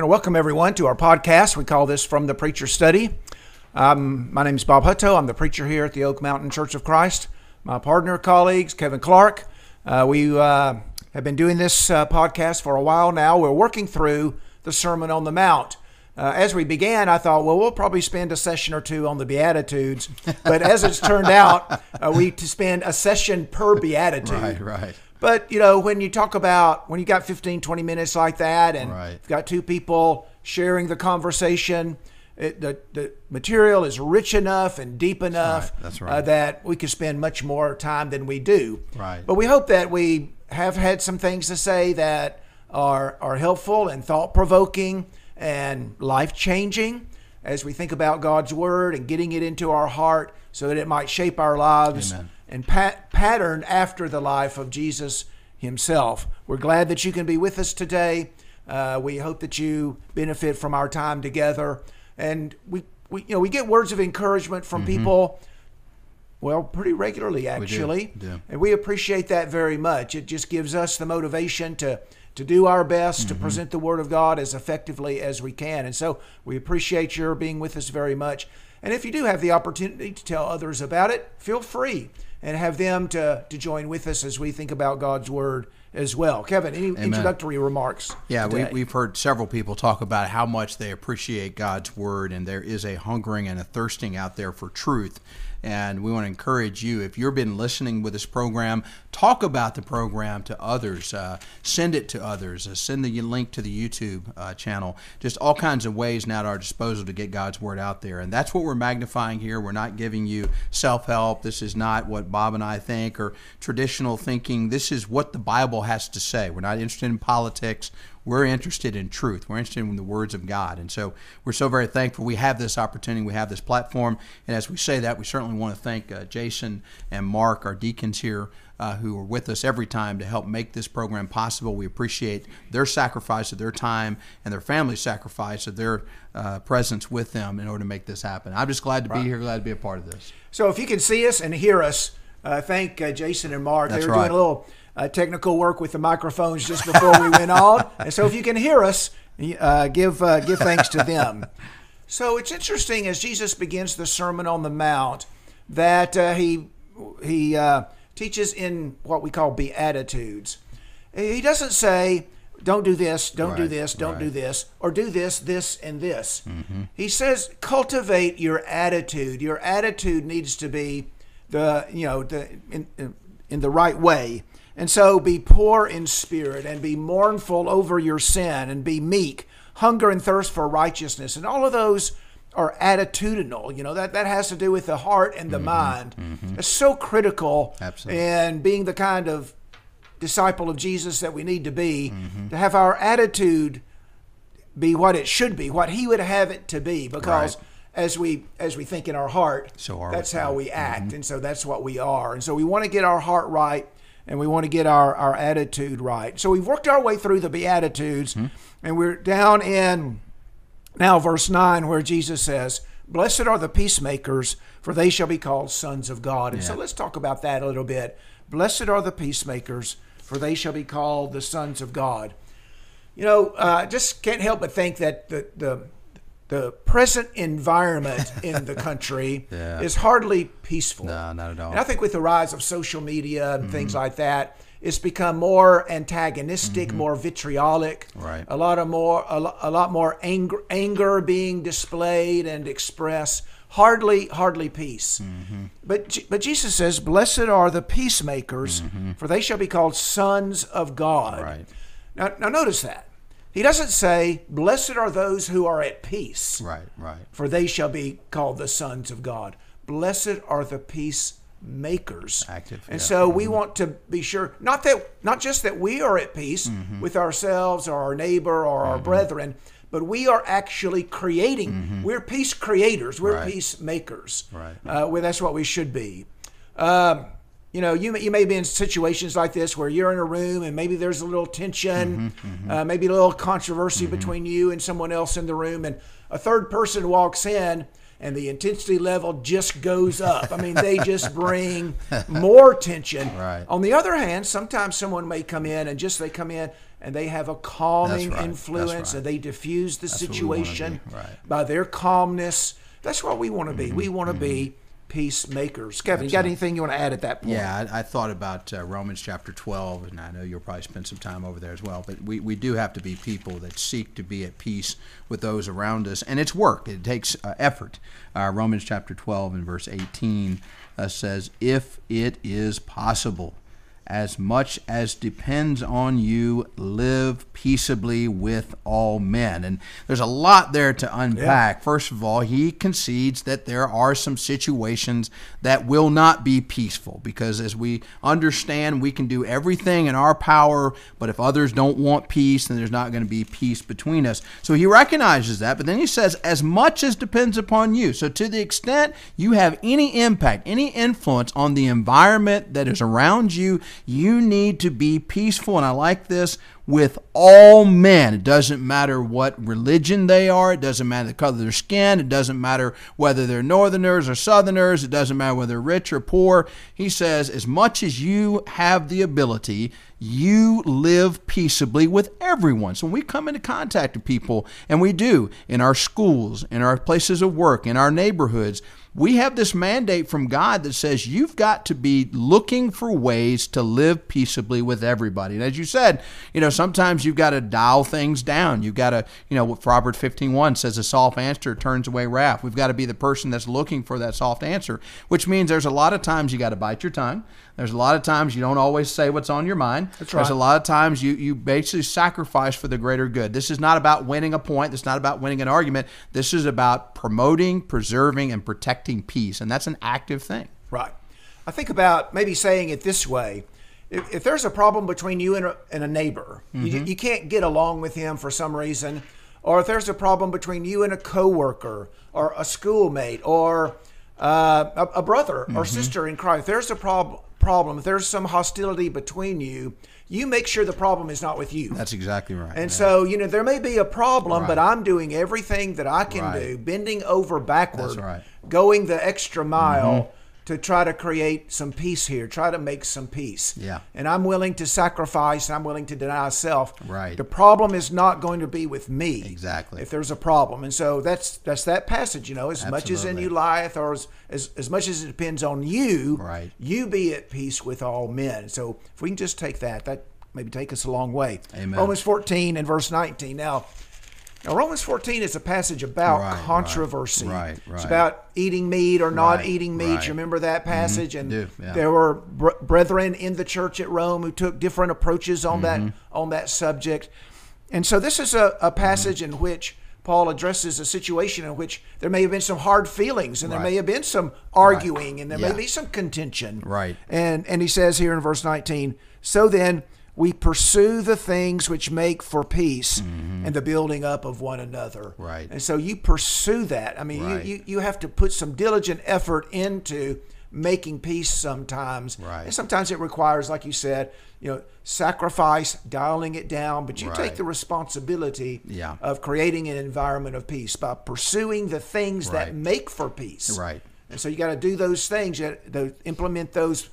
Going to welcome everyone to our podcast. We call this From the Preacher Study. Um, my name is Bob Hutto. I'm the preacher here at the Oak Mountain Church of Christ. My partner, colleagues, Kevin Clark. Uh, we uh, have been doing this uh, podcast for a while now. We're working through the Sermon on the Mount. Uh, as we began, I thought, well, we'll probably spend a session or two on the Beatitudes. But as it's turned out, uh, we to spend a session per Beatitude. Right, right. But, you know, when you talk about, when you got 15, 20 minutes like that, and Right. you've got two people sharing the conversation, it, the, the material is rich enough and deep enough right, that's right. Uh, that we could spend much more time than we do. Right. But we hope that we have had some things to say that are, are helpful and thought provoking and life changing as we think about God's Word and getting it into our heart so that it might shape our lives Amen. And pat- pattern after the life of Jesus himself. We're glad that you can be with us today. Uh, we hope that you benefit from our time together. And we, we, you know, we get words of encouragement from people, well, pretty regularly, actually. do. And we appreciate that very much. It just gives us the motivation to, to do our best to mm-hmm. present the Word of God as effectively as we can. And so we appreciate your being with us very much. And if you do have the opportunity to tell others about it, feel free and have them to, to join with us as we think about God's Word as well. Kevin, any introductory remarks? Yeah, we, we've heard several people talk about how much they appreciate God's word, and there is a hungering and a thirsting out there for truth. And we want to encourage you, if you've been listening with this program, talk about the program to others, uh, send it to others, uh, send the link to the YouTube uh, channel. Just all kinds of ways now at our disposal to get God's word out there. And that's what we're magnifying here. We're not giving you self help. This is not what Bob and I think or traditional thinking. This is what the Bible has to say. We're not interested in politics. We're interested in truth. We're interested in the words of God. And so we're so very thankful we have this opportunity, we have this platform. And as we say that, we certainly want to thank uh, Jason and Mark, our deacons here, uh, who are with us every time to help make this program possible. We appreciate their sacrifice of their time and their family's sacrifice of their uh, presence with them in order to make this happen. I'm just glad to be here, glad to be a part of this. So if you can see us and hear us, uh, thank uh, Jason and Mark. That's they were right. doing a little uh, technical work with the microphones just before we went on, and so if you can hear us, uh, give uh, give thanks to them. So it's interesting as Jesus begins the Sermon on the Mount that uh, he he uh, teaches in what we call beatitudes. He doesn't say. Don't do this, don't do this, don't do this, or do this, this, and this. He says, cultivate your attitude. Your attitude needs to be the you know the in, in the right way and so be poor in spirit and be mournful over your sin and be meek hunger and thirst for righteousness. And all of those are attitudinal you know that that has to do with the heart and the mm-hmm, mind. Mm-hmm. it's so critical Absolutely. and being the kind of disciple of jesus that we need to be mm-hmm. to have our attitude be what it should be, what He would have it to be, because Right. as we as we think in our heart, So that's we. how we act, and so that's what we are, and so we want to get our heart right, and we want to get our our attitude right. So we've worked our way through the Beatitudes, and we're down in now verse nine where Jesus says. Blessed are the peacemakers, for they shall be called sons of God. And so let's talk about that a little bit. Blessed are the peacemakers, for they shall be called the sons of God. You know, uh, just can't help but think that the the, the present environment in the country Yeah. is hardly peaceful. No, not at all. And I think with the rise of social media and things mm-hmm. like that, it's become more antagonistic, mm-hmm. more vitriolic. Right. A lot of more, a, lo- a lot more anger, anger being displayed and expressed. Hardly, hardly peace. Mm-hmm. But Je- but Jesus says, "Blessed are the peacemakers, for they shall be called sons of God." Right. Now, now notice that he doesn't say, "Blessed are those who are at peace." Right, right. for they shall be called the sons of God. Blessed are the peacemakers. Active, And yeah. so we want to be sure not that not just that we are at peace Mm-hmm. with ourselves or our neighbor or our brethren, but we are actually creating. We're peace creators. We're Mm-hmm. Right. peacemakers. Right. Uh, well, that's what we should be. Um, you know, you may, you may be in situations like this where you're in a room and maybe there's a little tension, Mm-hmm, Uh, maybe a little controversy between you and someone else in the room, and a third person walks in and the intensity level just goes up. I mean, they just bring more tension. Right. On the other hand, sometimes someone may come in and just they come in and they have a calming right. influence right. and they diffuse the what situation. Right. by their calmness. That's what we want to be. We want to be peacemakers. Kevin, you got anything you want to add at that point? Yeah, I, I thought about uh, Romans chapter 12, and I know you'll probably spend some time over there as well. But we, we do have to be people that seek to be at peace with those around us, and it's work. It takes uh, effort. Uh, Romans chapter 12 and verse 18 uh, says, "If it is possible." As much as depends on you, live peaceably with all men. And there's a lot there to unpack. First of all, he concedes that there are some situations that will not be peaceful because, as we understand, we can do everything in our power, but if others don't want peace, then there's not going to be peace between us. So he recognizes that, but then he says, as much as depends upon you. So, to the extent you have any impact, any influence on the environment that is around you, you need to be peaceful. And I like this with all men. It doesn't matter what religion they are, it doesn't matter the color of their skin, it doesn't matter whether they're northerners or southerners, it doesn't matter whether they're rich or poor. He says, as much as you have the ability, you live peaceably with everyone. So when we come into contact with people, and we do in our schools, in our places of work, in our neighborhoods, we have this mandate from God that says you've got to be looking for ways to live peaceably with everybody. And as you said, you know, sometimes you've got to dial things down. You've got to, you know, what Proverbs 15:1 says a soft answer turns away wrath. We've got to be the person that's looking for that soft answer, which means there's a lot of times you got to bite your tongue. There's a lot of times you don't always say what's on your mind. That's There's a lot of times you you basically sacrifice for the greater good. This is not about winning a point. This is not about winning an argument. This is about promoting, preserving, and protecting peace, and that's an active thing. Right. I think about maybe saying it this way. If, if there's a problem between you and a, and a neighbor, you, you can't get along with him for some reason, or if there's a problem between you and a coworker, or a schoolmate, or uh, a, a brother or sister in Christ, there's a prob- problem, if there's some hostility between you, you make sure the problem is not with you. That's exactly right. And Yeah. so, you know, there may be a problem, but I'm doing everything that I can Right. do, bending over backward, right. Mm-hmm. going the extra mile to try to create some peace here, try to make some peace. Yeah. And I'm willing to sacrifice, and I'm willing to deny self. Right. The problem is not going to be with me. Exactly. If there's a problem. And so that's that's that passage, you know, as much as in you lieth or as, as as much as it depends on you, Right. you be at peace with all men. So if we can just take that, that maybe take us a long way. Amen. Romans 14 and verse 19. Now, now Romans 14 is a passage about Right, right, controversy. right, It's about eating meat or not Right, eating meat. right. Mm-hmm. You remember that passage? And do, yeah. there were br- brethren in the church at Rome who took different approaches on Mm-hmm. that on that subject. And so this is a, a passage in which Paul addresses a situation in which there may have been some hard feelings and there may have been some arguing and there Yeah. may be some contention. Right. And and he says here in verse 19, so then we pursue the things which make for peace and the building up of one another. Mm-hmm. Right. And so you pursue that. I mean, Right. you, you, you have to put some diligent effort into making peace sometimes. Right. And sometimes it requires, like you said, you know, sacrifice, dialing it down, but you take the responsibility Yeah. of creating an environment of peace by pursuing the things that make for peace. Right. And so you got to do those things, you gotta implement those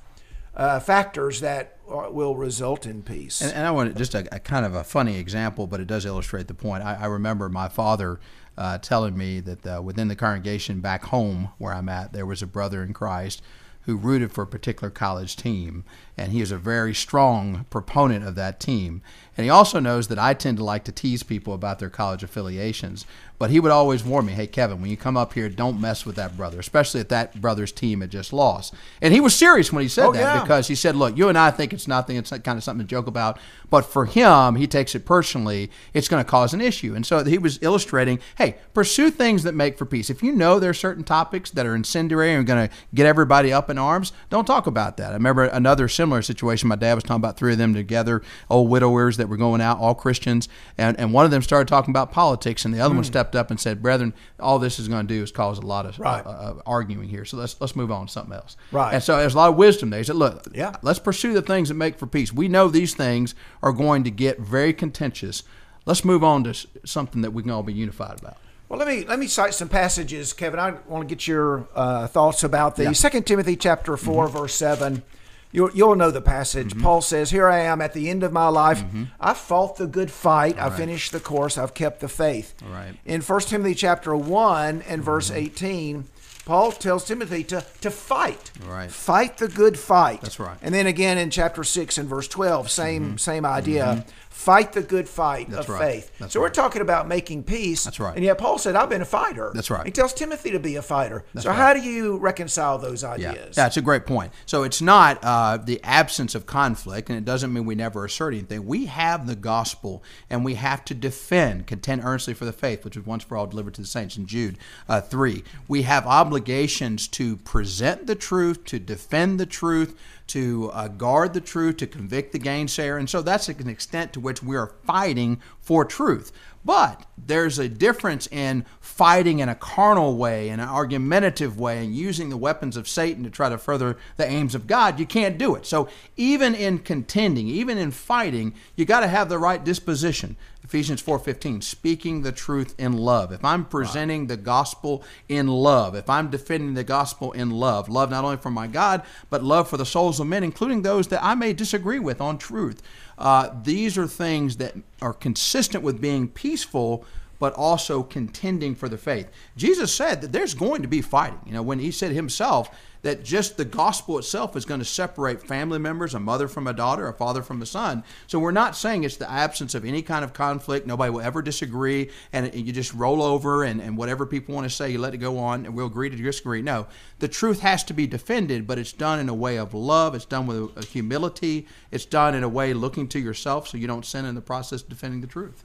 uh, factors that are, will result in peace. And, and I want to, just a, a kind of a funny example, but it does illustrate the point. I, I remember my father uh, telling me that uh, within the congregation back home where I'm at, there was a brother in Christ who rooted for a particular college team, and he is a very strong proponent of that team. And he also knows that I tend to like to tease people about their college affiliations. But he would always warn me, "Hey, Kevin, when you come up here, don't mess with that brother, especially if that brother's team had just lost." And he was serious when he said Oh, that yeah. because he said, "Look, you and I think it's nothing; it's kind of something to joke about, but for him, he takes it personally. It's going to cause an issue." And so he was illustrating, "Hey, pursue things that make for peace. If you know there are certain topics that are incendiary and going to get everybody up in arms, don't talk about that." I remember another similar situation. My dad was talking about three of them together, old widowers that were going out, all Christians, and and one of them started talking about politics, and the other one hmm. stepped up and said, "Brethren, all this is going to do is cause a lot of Right. uh, uh, arguing here. So let's let's move on to something else." Right. And so there's a lot of wisdom there. He said, "Look, Yeah. let's pursue the things that make for peace. We know these things are going to get very contentious. Let's move on to something that we can all be unified about." Well, let me let me cite some passages, Kevin. I want to get your uh, thoughts about the Yeah. Second Timothy chapter 4 verse seven. You'll, you'll know the passage. Mm-hmm. Paul says, "Here I am at the end of my life. Mm-hmm. I fought the good fight. I finished the course. I've kept the faith." All right. In 1 Timothy chapter one and verse mm-hmm. eighteen, Paul tells Timothy to to fight. Right. Fight the good fight. That's right. And then again in chapter six and verse twelve, same same idea. Fight the good fight. That's of right. faith. That's so we're talking about making peace. That's right. And yet Paul said, I've been a fighter. That's right. He tells Timothy to be a fighter. so right. how do you reconcile those Yeah, ideas? that's a great point. So it's not uh, the absence of conflict, and it doesn't mean we never assert anything. We have the gospel, and we have to defend, contend earnestly for the faith, which was once for all delivered to the saints in Jude uh, 3. We have obligations to present the truth, to defend the truth, to uh, guard the truth, to convict the gainsayer. And so that's an extent to which we are fighting for truth. But there's a difference in fighting in a carnal way, in an argumentative way, and using the weapons of Satan to try to further the aims of God. You can't do it. So even in contending, even in fighting, you got to have the right disposition. Ephesians 4:15, speaking the truth in love. If I'm presenting the gospel in love, if I'm defending the gospel in love, love not only for my God, but love for the souls of men, including those that I may disagree with on truth. Uh, these are things that are consistent with being peaceful, but also contending for the faith. Jesus said that there's going to be fighting. You know, when he said himself that just the gospel itself is going to separate family members, a mother from a daughter, a father from a son. So we're not saying it's the absence of any kind of conflict. Nobody will ever disagree, and you just roll over and, and whatever people want to say, you let it go on, and we'll agree to disagree. No, the truth has to be defended, but it's done in a way of love. It's done with humility. It's done in a way looking to yourself so you don't sin in the process of defending the truth.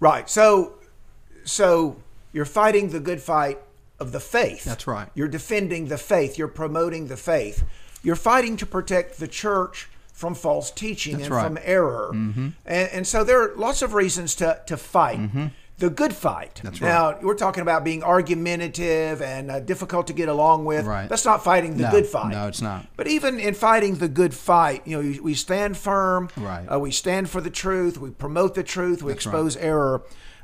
Right. So so you're fighting the good fight of the faith. That's right. You're defending the faith. You're promoting the faith. You're fighting to protect the church from false teaching That's and right. Mm-hmm. from error. And, and so there are lots of reasons to, to fight. The good fight. Mm-hmm. That's now, we're talking about being argumentative and uh, difficult to get along with. Right. That's not fighting the No, good fight. no, it's not. But even in fighting the good fight, you know, we- we stand firm. Right. Uh, we stand for the truth. We promote the truth. We That's right. expose error.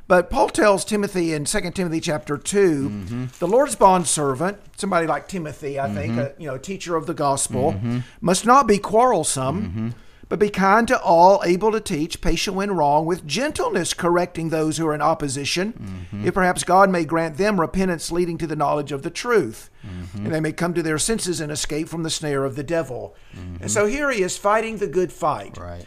But Paul tells Timothy in 2 Timothy chapter 2, Mm-hmm. the Lord's bondservant, somebody like Timothy, I think, a, you know, teacher of the gospel, Mm-hmm. must not be quarrelsome, but be kind to all, able to teach, patient when wrong, with gentleness correcting those who are in opposition, Mm-hmm. if perhaps God may grant them repentance leading to the knowledge of the truth, Mm-hmm. and they may come to their senses and escape from the snare of the devil. Mm-hmm. And so here he is fighting the good fight Right.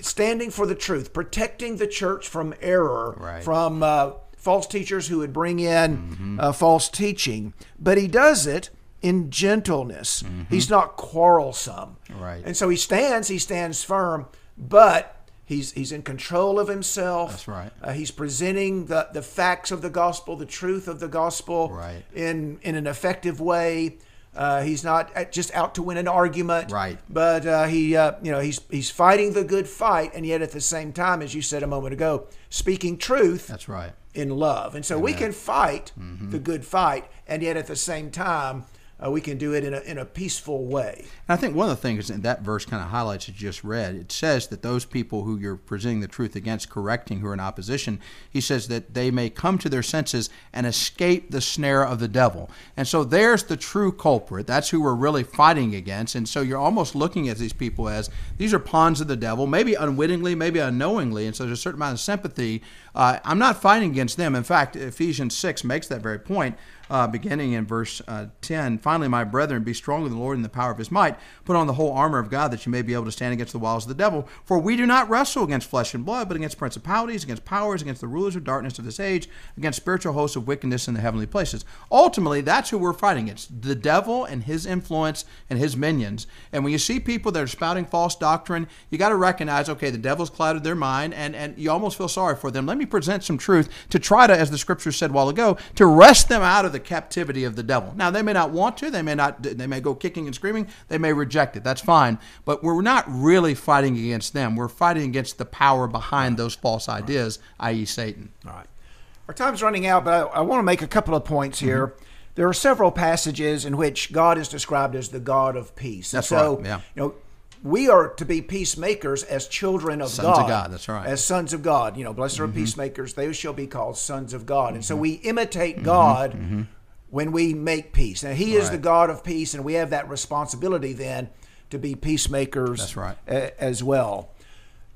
Standing for the truth, protecting the church from error, Right. from uh, false teachers who would bring in uh, false teaching. But he does it in gentleness. He's not quarrelsome. Right. And so he stands, he stands firm, but he's he's in control of himself. That's right. Uh, he's presenting the, the facts of the gospel, the truth of the gospel Right. in in an effective way. Uh, he's not uh, just out to win an argument, Right. But uh, he, uh, you know, he's he's fighting the good fight, and yet at the same time, as you said a moment ago, speaking truth That's right. in love. And so we can fight the good fight, and yet at the same time, uh, we can do it in a in a peaceful way. And I think one of the things that that verse kind of highlights that you just read, it says that those people who you're presenting the truth against, correcting, who are in opposition, he says that they may come to their senses and escape the snare of the devil. And so there's the true culprit. That's who we're really fighting against. And so you're almost looking at these people as these are pawns of the devil, maybe unwittingly, maybe unknowingly. And so there's a certain amount of sympathy. Uh, I'm not fighting against them. In fact, Ephesians 6 makes that very point. Uh, beginning in verse uh, 10. Finally, my brethren, be strong in the Lord and the power of his might. Put on the whole armor of God that you may be able to stand against the wiles of the devil. For we do not wrestle against flesh and blood, but against principalities, against powers, against the rulers of darkness of this age, against spiritual hosts of wickedness in the heavenly places. Ultimately, that's who we're fighting against the devil and his influence and his minions. And when you see people that are spouting false doctrine, you got to recognize okay, the devil's clouded their mind, and, and you almost feel sorry for them. Let me present some truth to try to, as the scripture said a while ago, to wrest them out of the captivity of the devil. Now, they may not want to, they may not, they may go kicking and screaming, they may reject it. That's fine. But we're not really fighting against them. We're fighting against the power behind those false ideas, i.e., Satan. All right. Our time's running out, but I, I want to make a couple of points here. Mm-hmm. There are several passages in which God is described as the God of peace. That's so, right, yeah. You know, we are to be peacemakers as children of Sons God. of God, that's right. As sons of God. You know, blessed are mm-hmm. peacemakers, they shall be called sons of God. And so mm-hmm. we imitate mm-hmm. God when we make peace. And He is the God of peace, and we have that responsibility then to be peacemakers That's right. a- as well.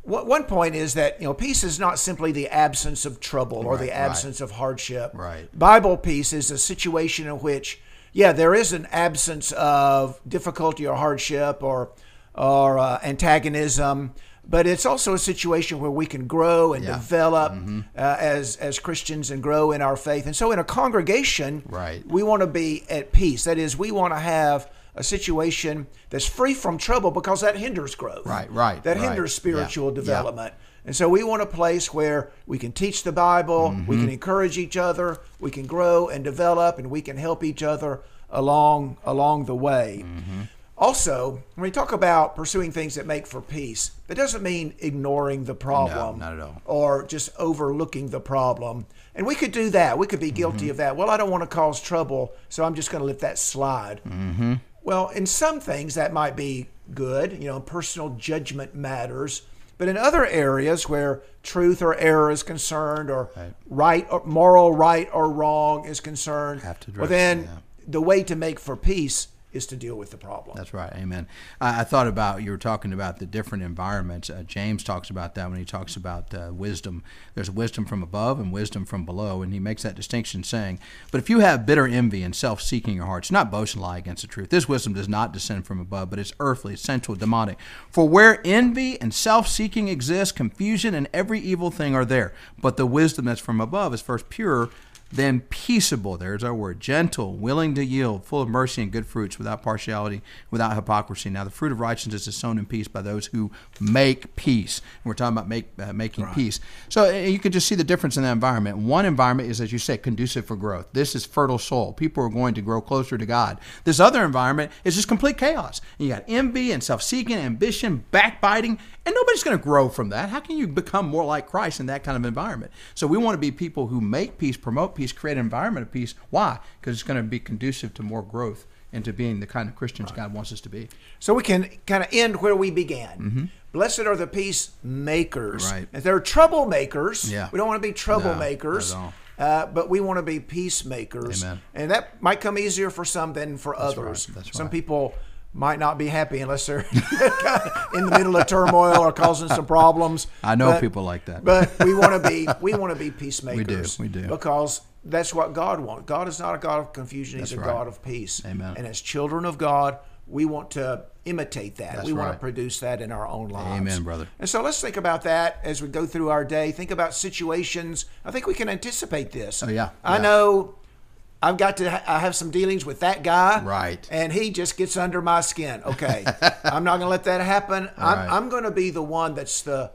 One one point is that you know peace is not simply the absence of trouble or Right, the right. absence of hardship. Right. Bible peace is a situation in which, yeah, there is an absence of difficulty or hardship or or uh, antagonism, but it's also a situation where we can grow and Yeah. develop Mm-hmm. uh, as as Christians and grow in our faith. And so, in a congregation, Right. we want to be at peace. That is, we want to have a situation that's free from trouble because that hinders growth. Right, right, That right. hinders spiritual Yeah, yeah. development. And so we want a place where we can teach the Bible, we Mm-hmm. can encourage each other, we can grow and develop, and we can help each other along along the way. Mm-hmm. Also, when we talk about pursuing things that make for peace, that doesn't mean ignoring the problem not at all. or just overlooking the problem. And we could do that. We could be guilty Mm-hmm. of that. Well, I don't want to cause trouble, so I'm just going to let that slide. Mm-hmm. Well, in some things that might be good. You know, personal judgment matters. But in other areas where truth or error is concerned, or Right. right or moral right or wrong is concerned, well, then yeah. the way to make for peace is to deal with the problem. That's right. Amen. I, I thought about you were talking about the different environments. Uh, James talks about that when he talks about uh, wisdom. There's wisdom from above and wisdom from below, and he makes that distinction, saying, "But if you have bitter envy and self-seeking in your hearts, not boast and lie against the truth. This wisdom does not descend from above, but it's earthly, sensual, demonic. For where envy and self-seeking exist, confusion and every evil thing are there. But the wisdom that's from above is first pure." Then peaceable, there's our word, gentle, willing to yield, full of mercy and good fruits, without partiality, without hypocrisy. Now, the fruit of righteousness is sown in peace by those who make peace. And we're talking about make, uh, making peace. So uh, you can just see the difference in that environment. One environment is, as you say, conducive for growth. This is fertile soil. People are going to grow closer to God. This other environment is just complete chaos. And you got envy and self-seeking, ambition, backbiting, and nobody's going to grow from that. How can you become more like Christ in that kind of environment? So we want to be people who make peace, promote peace, create an environment of peace. Why? Because it's going to be conducive to more growth and to being the kind of Christians God wants us to be. So we can kind of end where we began. Blessed are the peacemakers. Mm-hmm. Right. If they're troublemakers, Yeah. we don't want to be troublemakers, not uh, but we want to be peacemakers. Amen. And that might come easier for some than for others. right. That's some right. people might not be happy unless they're in the middle of turmoil or causing some problems. I know But- people like that. But we want to be we want to be peacemakers. we do. We do. Because that's what God wants. God is not a God of confusion. He's a right. God of peace. Amen. And as children of God, we want to imitate that. That's we want to produce that in our own lives. Amen, brother. And so let's think about that as we go through our day. Think about situations. I think we can anticipate this. Oh, yeah. I Yeah. know I've got to ha- I have some dealings with that guy. Right. And he just gets under my skin. Okay. I'm not going to let that happen. I'm, Right. I'm going to be the one that's the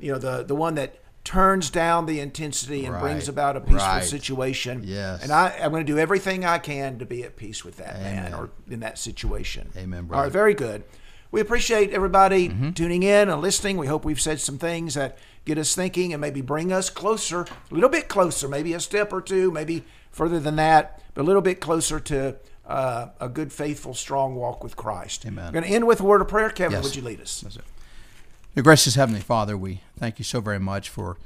you know the the one that turns down the intensity and brings about a peaceful Right. situation. Yes. And I, I'm going to do everything I can to be at peace with that man or in that situation. Amen, All brother. right, very good. We appreciate everybody Mm-hmm. tuning in and listening. We hope we've said some things that get us thinking and maybe bring us closer, a little bit closer, maybe a step or two, maybe further than that, but a little bit closer to uh, a good, faithful, strong walk with Christ. Amen. We're going to end with a word of prayer. Kevin, Yes. would you lead us? That's it. Your gracious Heavenly Father, we thank you so very much for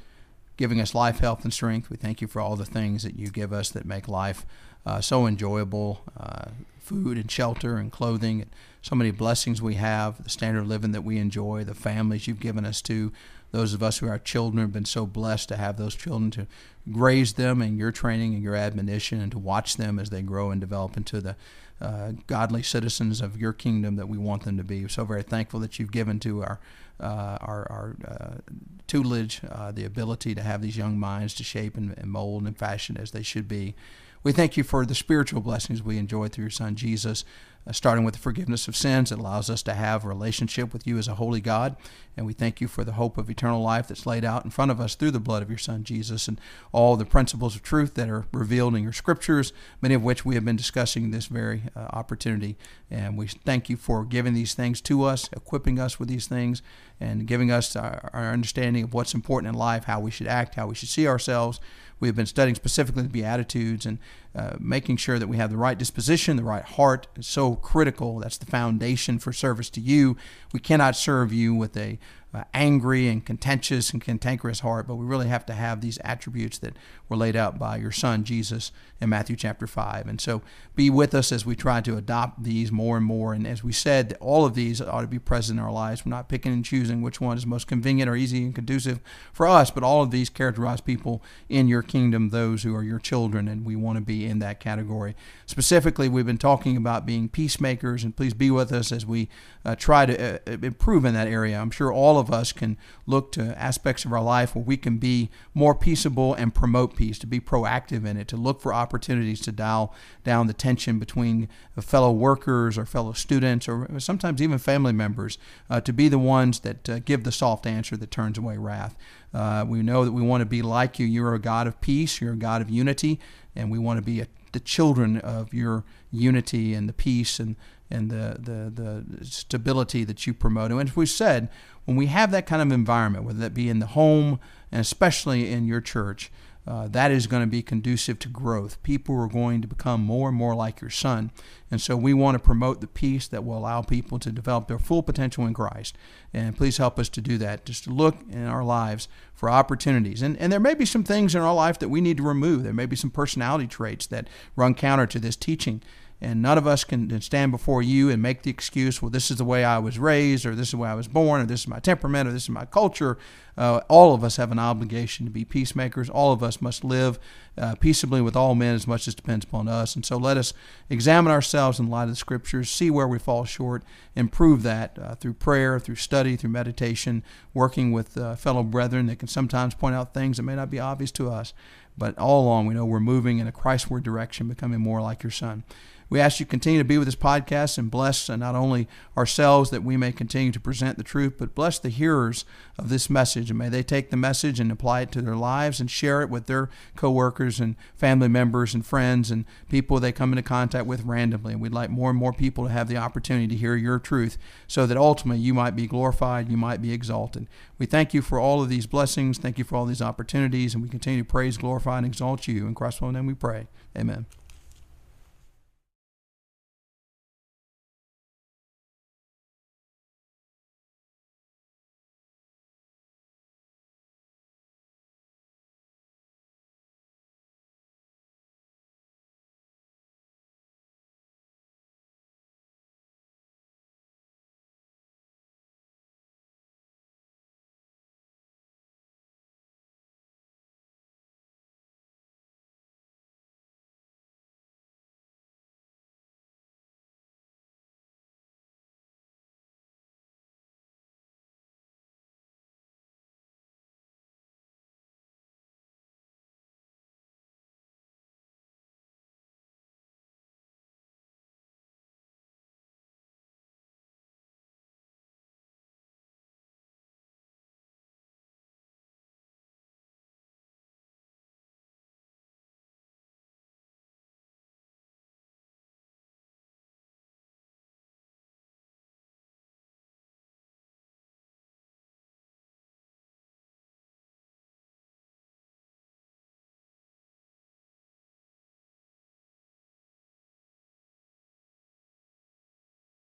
giving us life, health, and strength. We thank you for all the things that you give us that make life uh, so enjoyable uh, food and shelter and clothing, so many blessings we have, the standard of living that we enjoy, the families you've given us to. Those of us who are children have been so blessed to have those children to raise them in your training and your admonition and to watch them as they grow and develop into the uh, godly citizens of your kingdom that we want them to be. So very thankful that you've given to our uh, our, our uh, tutelage uh, the ability to have these young minds to shape and, and mold and fashion as they should be. We thank you for the spiritual blessings we enjoy through your Son Jesus, starting with the forgiveness of sins that allows us to have a relationship with you as a holy God. And we thank you for the hope of eternal life that's laid out in front of us through the blood of your Son Jesus and all the principles of truth that are revealed in your scriptures, many of which we have been discussing this very uh, opportunity. And we thank you for giving these things to us, equipping us with these things, and giving us our, our understanding of what's important in life, how we should act, how we should see ourselves. We have been studying specifically the Beatitudes and uh, making sure that we have the right disposition, the right heart. So so critical. That's the foundation for service to you. We cannot serve you with a uh, angry and contentious and cantankerous heart, but we really have to have these attributes that were laid out by your son Jesus in Matthew chapter 5. And so be with us as we try to adopt these more and more. And as we said, all of these ought to be present in our lives. We're not picking and choosing which one is most convenient or easy and conducive for us, but all of these characterize people in your kingdom, those who are your children, and we want to be in that category. Specifically, we've been talking about being peacemakers, and please be with us as we uh, try to uh, improve in that area. I'm sure all of us can look to aspects of our life where we can be more peaceable and promote peace, to be proactive in it, to look for opportunities to dial down the tension between fellow workers or fellow students or sometimes even family members, uh, to be the ones that uh, give the soft answer that turns away wrath. Uh, we know that we want to be like you. You're a God of peace, you're a God of unity, and we want to be a, the children of your unity and the peace and and the, the, the stability that you promote. And as we said, when we have that kind of environment, whether that be in the home and especially in your church, uh, that is going to be conducive to growth. People are going to become more and more like your son. And so we want to promote the peace that will allow people to develop their full potential in Christ. And please help us to do that, just to look in our lives for opportunities. And, and there may be some things in our life that we need to remove. There may be some personality traits that run counter to this teaching and none of us can stand before you and make the excuse, well, this is the way I was raised, or this is the way I was born, or this is my temperament, or this is my culture. Uh, all of us have an obligation to be peacemakers. All of us must live uh, peaceably with all men as much as depends upon us. And so let us examine ourselves in light of the scriptures, see where we fall short, improve that uh, through prayer, through study, through meditation, working with uh, fellow brethren that can sometimes point out things that may not be obvious to us. But all along, we know we're moving in a Christward direction, becoming more like your Son. We ask you to continue to be with this podcast and bless uh, not only ourselves that we may continue to present the truth, but bless the hearers of this message. And may they take the message and apply it to their lives and share it with their coworkers and family members and friends and people they come into contact with randomly. And we'd like more and more people to have the opportunity to hear your truth so that ultimately you might be glorified, you might be exalted. We thank you for all of these blessings. Thank you for all these opportunities. And we continue to praise, glorify, and exalt you. In Christ's name we pray. Amen.